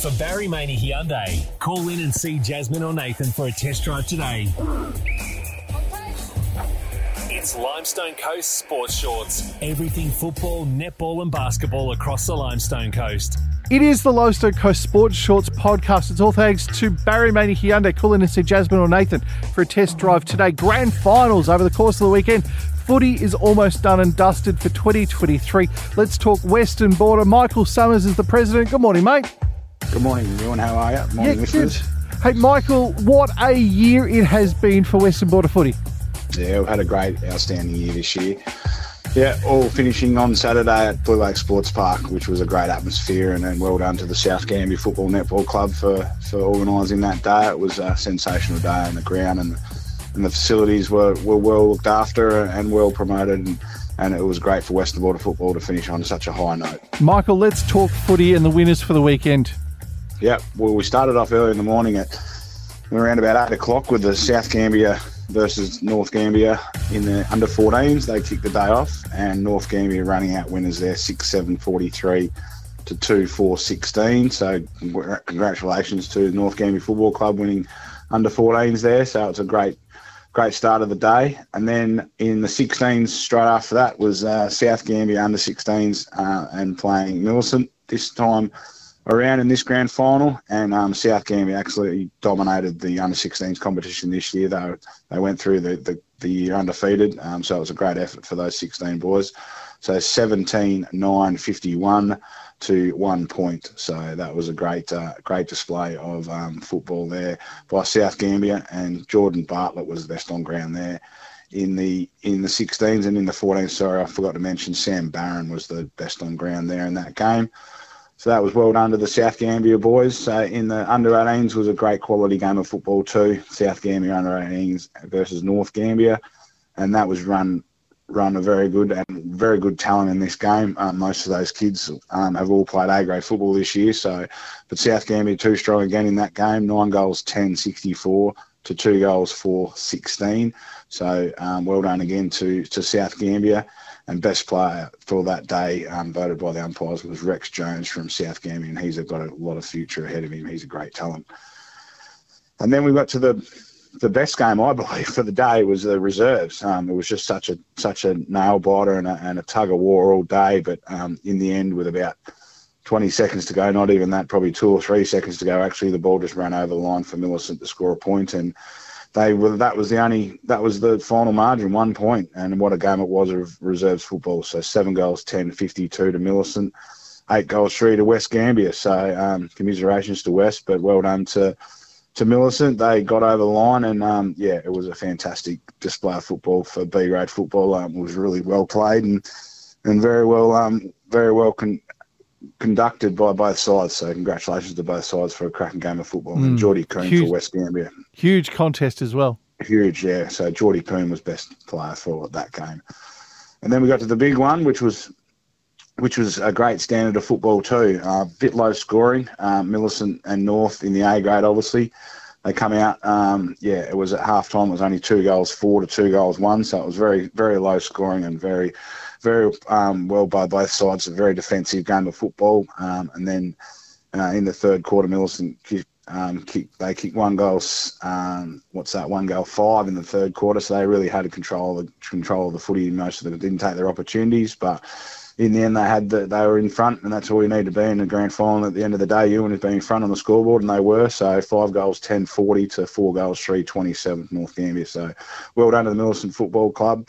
For Barry Maney Hyundai, call in and see Jasmine or Nathan for a test drive today. It's Limestone Coast Sports Shorts. Everything football, netball, and basketball across the Limestone Coast. It is the Limestone Coast Sports Shorts podcast. It's all thanks to Barry Maney Hyundai. Call in and see Jasmine or Nathan for a test drive today. Grand finals over the course of the weekend. Footy is almost done and dusted for 2023. Let's talk Western Border. Michael Summers is the president. Good morning, mate. Good morning, everyone. How are you? Morning, Yeah, listeners. Hey, Michael, what a year it has been for Western Border footy. Yeah, we've had a great, outstanding year this year. Yeah, all finishing on Saturday at Blue Lake Sports Park, which was a great atmosphere, and, and well done to the South Gambier Football Netball Club for, for organising that day. It was a sensational day on the ground, and, and the facilities were, were well looked after and well promoted, and, and it was great for Western Border football to finish on such a high note. Michael, let's talk footy and the winners for the weekend. Yeah, well, we started off early in the morning at around about eight o'clock with the South Gambier versus North Gambier in the under 14s. They kicked the day off, and North Gambier running out winners there 6 7 43 to 2 4 16. So, congratulations to North Gambier Football Club winning under 14s there. So, it's a great. Great start of the day, and then in the 16s, straight after that was uh, South Gambier under 16s uh, and playing Millicent. This time, around in this grand final, and um, South Gambier actually dominated the under 16s competition this year. They they went through the the, the year undefeated, um, so it was a great effort for those 16 boys. So 17 9 51 to one point. So that was a great uh, great display of um, football there by South Gambier, and Jordan Bartlett was the best on ground there. In the in the 16s and in the 14s, sorry, I forgot to mention Sam Barron was the best on ground there in that game. So that was well done to the South Gambier boys. So in the under 18s was a great quality game of football too. South Gambier under 18s versus North Gambier, and that was run run a very good and very good talent in this game. Um, most of those kids um, have all played A grade football this year. So, but South Gambier too strong again in that game. Nine goals, 10, 64 to two goals for 16. So um, well done again to to South Gambier. And best player for that day, um, voted by the umpires, was Rex Jones from South Gambier, and he's got a lot of future ahead of him. He's a great talent. And then we got to the the best game, I believe, for the day was the reserves. Um, it was just such a such a nail biter and a, and a tug of war all day. But um, in the end, with about 20 seconds to go, not even that, probably two or three seconds to go, actually the ball just ran over the line for Millicent to score a point, and they were that was the only that was the final margin, one point, and what a game it was of reserves football. So seven goals, 10, 52 to Millicent, eight goals, three to West Gambier. So um, commiserations to West, but well done to to Millicent. They got over the line, and um, yeah, it was a fantastic display of football for B grade football. Um, it was really well played and and very well um, very well con- conducted by both sides. So congratulations to both sides for a cracking game of football. and Geordie Coon huge. for West Gambier, Huge contest as well. huge, yeah. So Geordie Coon was best player for that game, and then we got to the big one, which was. Which was a great standard of football too. A uh, bit low scoring. Uh, Millicent and North in the A grade, obviously they come out. Um, yeah, it was at half time. It was only two goals four to two goals one, so it was very very low scoring and very very um, well by both sides. A very defensive game of football. Um, and then uh, in the third quarter, Millicent um, kicked, they kicked one goal. Um, what's that? One goal five in the third quarter. So they really had to control of the control of the footy. Most of them didn't take their opportunities, but in the end, they had the, they were in front, and that's all you need to be in the grand final. At the end of the day, you Ewan has been in front on the scoreboard, and they were. So five goals, 10 40 to four goals, 3 27 North Gambier. So well done to the Millicent Football Club.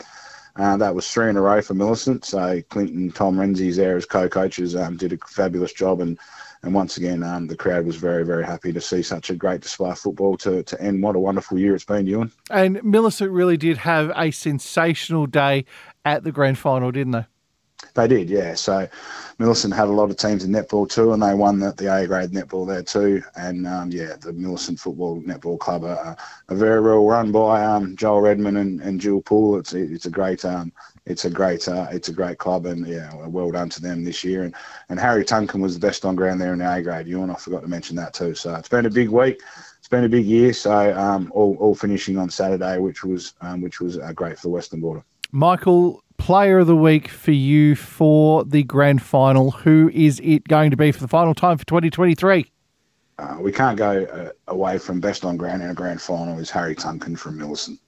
Uh, that was three in a row for Millicent. So Clinton, Tom Renzi's there as co-coaches um, did a fabulous job, and and once again, um, the crowd was very very happy to see such a great display of football to to end. What a wonderful year it's been, Ewan. And Millicent really did have a sensational day at the grand final, didn't they? They did, yeah. So Millicent had a lot of teams in netball too, and they won the, the A grade netball there too. And um, yeah, the Millicent Football Netball Club are, are very well run by um, Joel Redmond and, and Jill Poole. It's it's a great um, it's a great uh, it's a great club, and yeah, well done to them this year. And and Harry Tunkin was the best on ground there in the A grade. You and I forgot to mention that too. So it's been a big week. It's been a big year. So um, all, all finishing on Saturday, which was um, which was uh, great for the Western Border. Michael, player of the week for you for the grand final. Who is it going to be for the final time for 2023? uh, we can't go uh, away from best on ground in a grand final is Harry Tunkin from Millicent.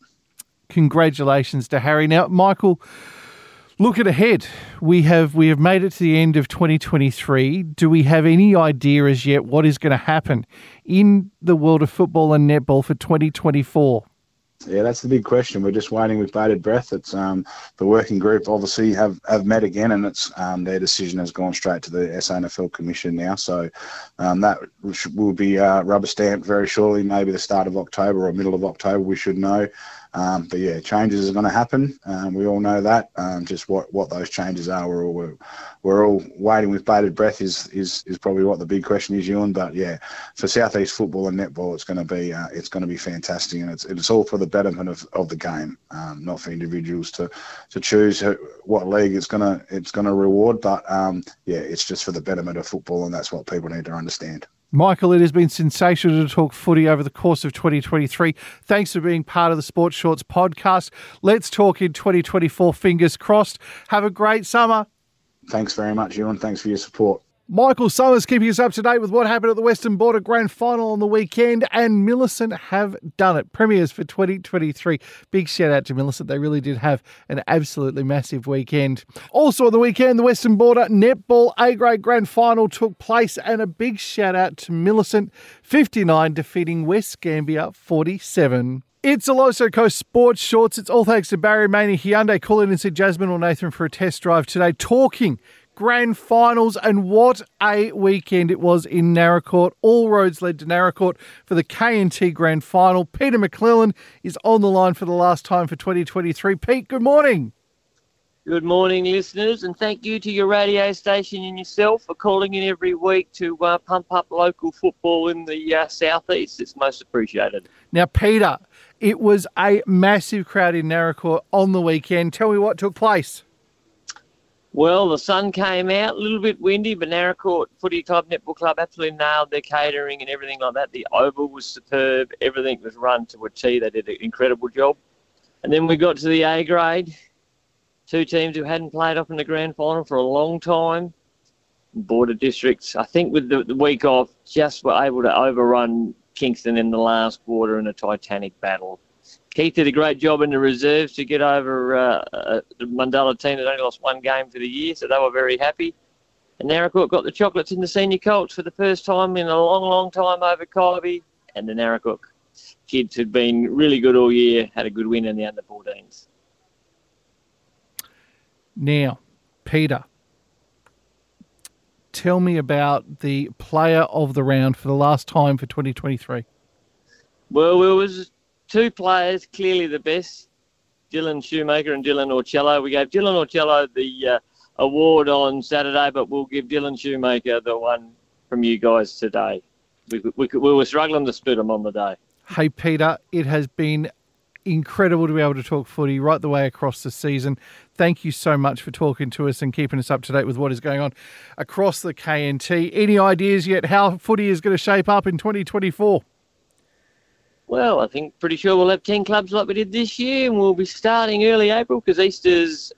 Congratulations to Harry. Now, Michael, looking ahead, we have we have made it to the end of 2023. Do we have any idea as yet what is going to happen in the world of football and netball for 2024? Yeah, that's the big question. We're just waiting with bated breath. It's um, the working group obviously have, have met again, and it's um, their decision has gone straight to the SANFL Commission now. So um, that will be uh, rubber stamped very shortly, maybe the start of October or middle of October. We should know. Um, but yeah, changes are going to happen. Um, we all know that. Um, just what, what those changes are, we're all we're, we're, all waiting with bated breath. Is is is probably what the big question is, Ewan. But yeah, for southeast football and netball, it's going to be uh, it's going to be fantastic, and it's it's all for the betterment of, of the game, um, not for individuals to to choose what league it's going to it's to reward. But um, yeah, it's just for the betterment of football, and that's what people need to understand. Michael, it has been sensational to talk footy over the course of 2023. Thanks for being part of the Sports Shorts podcast. Let's talk in 2024. Fingers crossed. Have a great summer. Thanks very much, Ewan. Thanks for your support. Michael Summers keeping us up to date with what happened at the Western Border Grand Final on the weekend, and Millicent have done it. Premiers for 2023. Big shout out to Millicent. They really did have an absolutely massive weekend. Also on the weekend, the Western Border Netball A grade Grand Final took place, and a big shout out to Millicent, 59 defeating West Gambier 47. It's a Loso Coast Sports Shorts. It's all thanks to Barry Maney, Hyundai, Colin and Sid Jasmine or Nathan for a test drive today, talking grand finals, and what a weekend it was in Naracoorte. All roads led to Naracoorte for the K&T Grand Final. Peter McClellan is on the line for the last time for 2023. Pete, good morning. Good morning, listeners, and thank you to your radio station and yourself for calling in every week to uh, pump up local football in the uh, southeast. It's most appreciated. Now, Peter, it was a massive crowd in Naracoorte on the weekend. Tell me what took place. Well, the sun came out, a little bit windy, but Naracoorte Footy Club Netball Club absolutely nailed their catering and everything like that. The oval was superb. Everything was run to a T. They did an incredible job. And then we got to the A grade. Two teams who hadn't played up in the grand final for a long time. Border districts, I think with the, the week off, just were able to overrun Kingston in the last quarter in a titanic battle. Keith did a great job in the reserves to get over uh, uh, the Mundulla team that only lost one game for the year, so they were very happy. And Naracoorte got the chocolates in the senior colts for the first time in a long, long time over Kybe. And the Naracoorte kids had been really good all year, had a good win in the under 14s. Now, Peter, tell me about the player of the round for the last time for 2023. Well, it was two players, clearly the best, Dylan Shoemaker and Dylan Orcello. We gave Dylan Orcello the uh, award on Saturday, but we'll give Dylan Shoemaker the one from you guys today. We, we, we were struggling to split them on the day. Hey, Peter, it has been incredible to be able to talk footy right the way across the season. Thank you so much for talking to us and keeping us up to date with what is going on across the KNT. Any ideas yet how footy is going to shape up in 2024? Well, I think pretty sure we'll have 10 clubs like we did this year, and we'll be starting early April because Easter's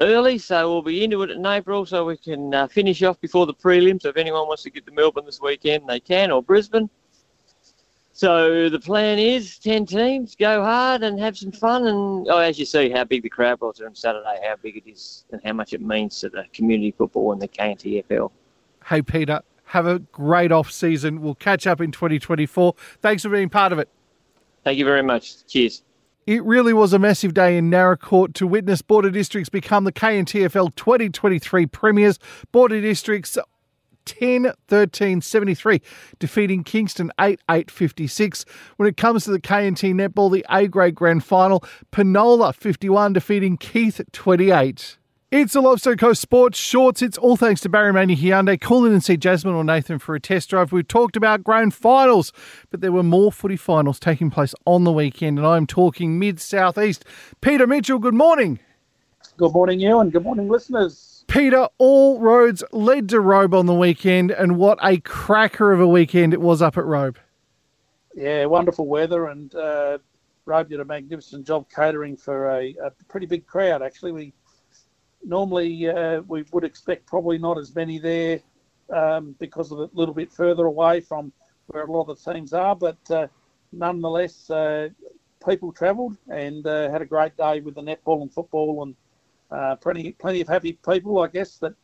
early, so we'll be into it in April so we can uh, finish off before the prelim. So if anyone wants to get to Melbourne this weekend, they can, or Brisbane. So the plan is 10 teams, go hard and have some fun. And oh, as you see how big the crowd was on Saturday, how big it is and how much it means to the community football and the KNTFL. Hey, Peter, have a great off season. We'll catch up in 2024. Thanks for being part of it. Thank you very much. Cheers. It really was a massive day in Naracoorte to witness Border Districts become the KNTFL 2023 premiers. Border Districts 10 13 73, defeating Kingston 8 8 56. When it comes to the KNT Netball, the A grade grand final, Penola 51, defeating Keith 28. It's the Lobster Coast Sports Shorts. It's all thanks to Barry Maney Hyundai. Call in and see Jasmine or Nathan for a test drive. We've talked about grand finals, but there were more footy finals taking place on the weekend, and I'm talking mid southeast. Peter Mitchell, good morning. Good morning, you, and good morning, listeners. Peter, all roads led to Robe on the weekend, and what a cracker of a weekend it was up at Robe. Yeah, wonderful weather, and uh, Robe did a magnificent job catering for a, a pretty big crowd. Actually, we normally uh, we would expect probably not as many there um, because of a little bit further away from where a lot of the teams are. But uh, nonetheless, uh, people travelled and uh, had a great day with the netball and football, and uh, plenty plenty of happy people, I guess, that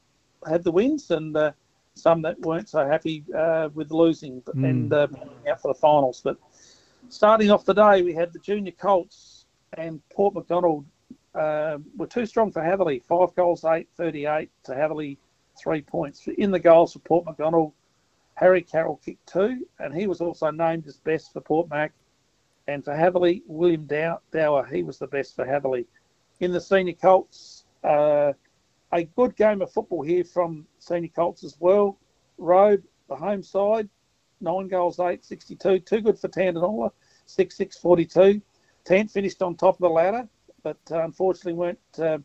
had the wins, and uh, some that weren't so happy uh, with losing mm. and out for the finals. But starting off the day, we had the junior Colts and Port MacDonnell were too strong for Hatherleigh. Five goals, eight thirty-eight to Hatherleigh, three points. In the goals for Port MacDonnell, Harry Carroll kicked two, and he was also named as best for Port Mac. And for Hatherleigh, William Dower, he was the best for Hatherleigh. In the senior Colts, uh, a good game of football here from senior Colts as well. Robe, the home side, nine goals, eight, 62. Too good for Tantanoola, 6 6 42. Tant finished on top of the ladder, but uh, unfortunately weren't uh,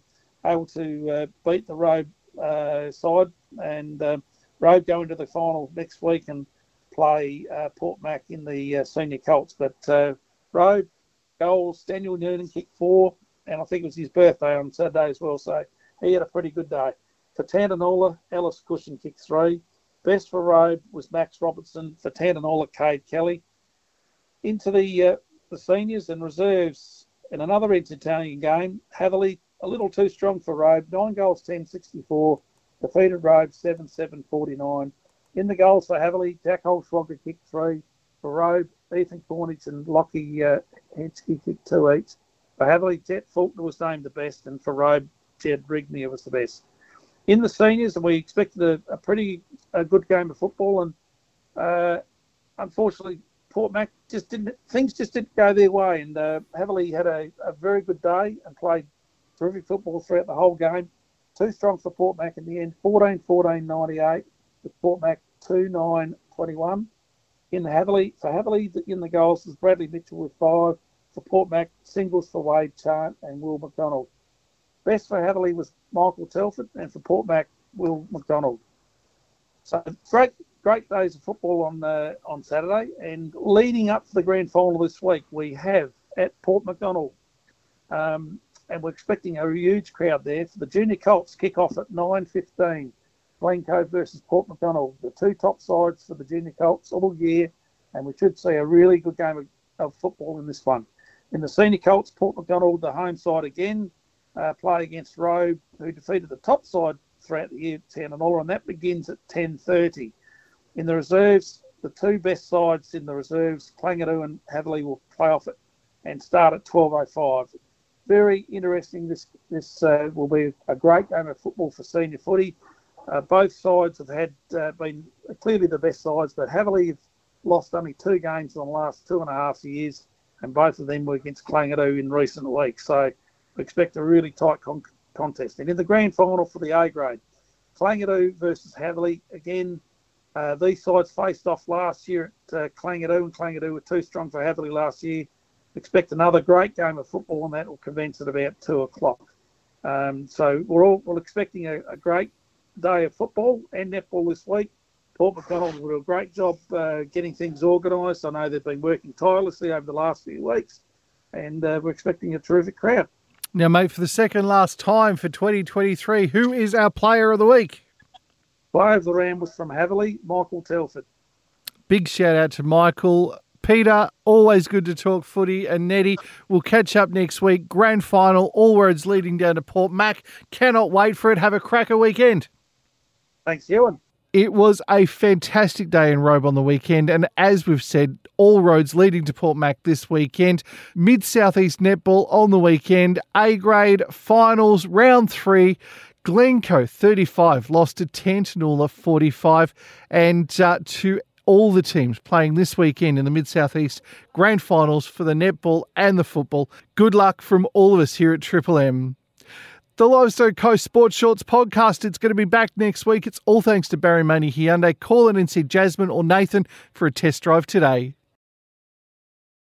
able to uh, beat the Robe uh, side. And uh, Robe go into the final next week and play uh, Port Mac in the senior Colts. But Robe, goals, Daniel Noonan kicked four, and I think it was his birthday on Saturday as well. So he had a pretty good day. For Tantanoola, Ellis Cushion kicked three. Best for Robe was Max Robertson. For Tantanoola, Cade Kelly. Into the the seniors and reserves in another entertaining game. Hatherleigh a little too strong for Robe. Nine goals, 10 64. Defeated Robe 7 7 49. In the goals for Hatherleigh, Jack Holschwager kicked three. For Robe, Ethan Cornish and Lockie uh, Henschke kicked two each. For Hatherleigh, Jet Faulkner was named the best, and for Robe, Jed Rignier was the best. In the seniors, and we expected a, a pretty a good game of football, and uh, unfortunately, Port Mac just didn't. Things just didn't go their way, and uh, Hatherleigh had a, a very good day and played terrific football throughout the whole game. Too strong for Port Mac in the end. 14 14 98 with Port Mac 2 9 21 in the Hatherleigh. For Hatherleigh, in the goals was Bradley Mitchell with five. For Port Mac, singles for Wade Chant and Will McDonald. Best for Hatherleigh was Michael Telford, and for Port Mac, Will McDonald. So great, great days of football on uh, on Saturday, and leading up to the grand final this week, we have at Port MacDonnell, um, and we're expecting a huge crowd there for the junior Colts kick off at 9:15. Glencoe versus Port MacDonnell, the two top sides for the junior Colts all year, and we should see a really good game of, of football in this one. In the senior Colts, Port MacDonnell, the home side again, uh, play against Robe, who defeated the top side throughout the year, Tantanoola, and all, and that begins at 10.30. In the reserves, the two best sides in the reserves, Kalangadoo and Hatherleigh, will play off it and start at 12.05. Very interesting. This this uh, will be a great game of football for senior footy. Uh, both sides have had uh, been clearly the best sides, but Hatherleigh have lost only two games in the last two and a half years, and both of them were against Kalangadoo in recent weeks. So we expect a really tight con- contest. And in the grand final for the A grade, Kalangadoo versus Hatherleigh again. Uh, these sides faced off last year at uh, Kalangadoo, and Kalangadoo were too strong for Hatherleigh last year. Expect another great game of football, and that will commence at about two o'clock. Um, so we're all we're expecting a, a great day of football and netball this week. Port MacDonnell will do a great job uh, getting things organised. I know they've been working tirelessly over the last few weeks, and uh, we're expecting a terrific crowd. Now, mate, for the second last time for 2023, who is our player of the week? Player of the was from Hatherleigh, Michael Telford. Big shout out to Michael. Peter, always good to talk footy. And Nettie, we'll catch up next week. Grand final, all roads leading down to Port Mac. Cannot wait for it. Have a cracker weekend. Thanks, Ewan. It was a fantastic day in Robe on the weekend, and as we've said, all roads leading to Port Mac this weekend. Mid Southeast Netball on the weekend, A grade finals, round three. Glencoe 35 lost to Tantanoola 45, and uh, to all the teams playing this weekend in the Mid Southeast Grand Finals for the netball and the football. Good luck from all of us here at Triple M the Limestone Coast Sports Shorts podcast. It's going to be back next week. It's all thanks to Barry Maney Hyundai. Call in and see Jasmine or Nathan for a test drive today.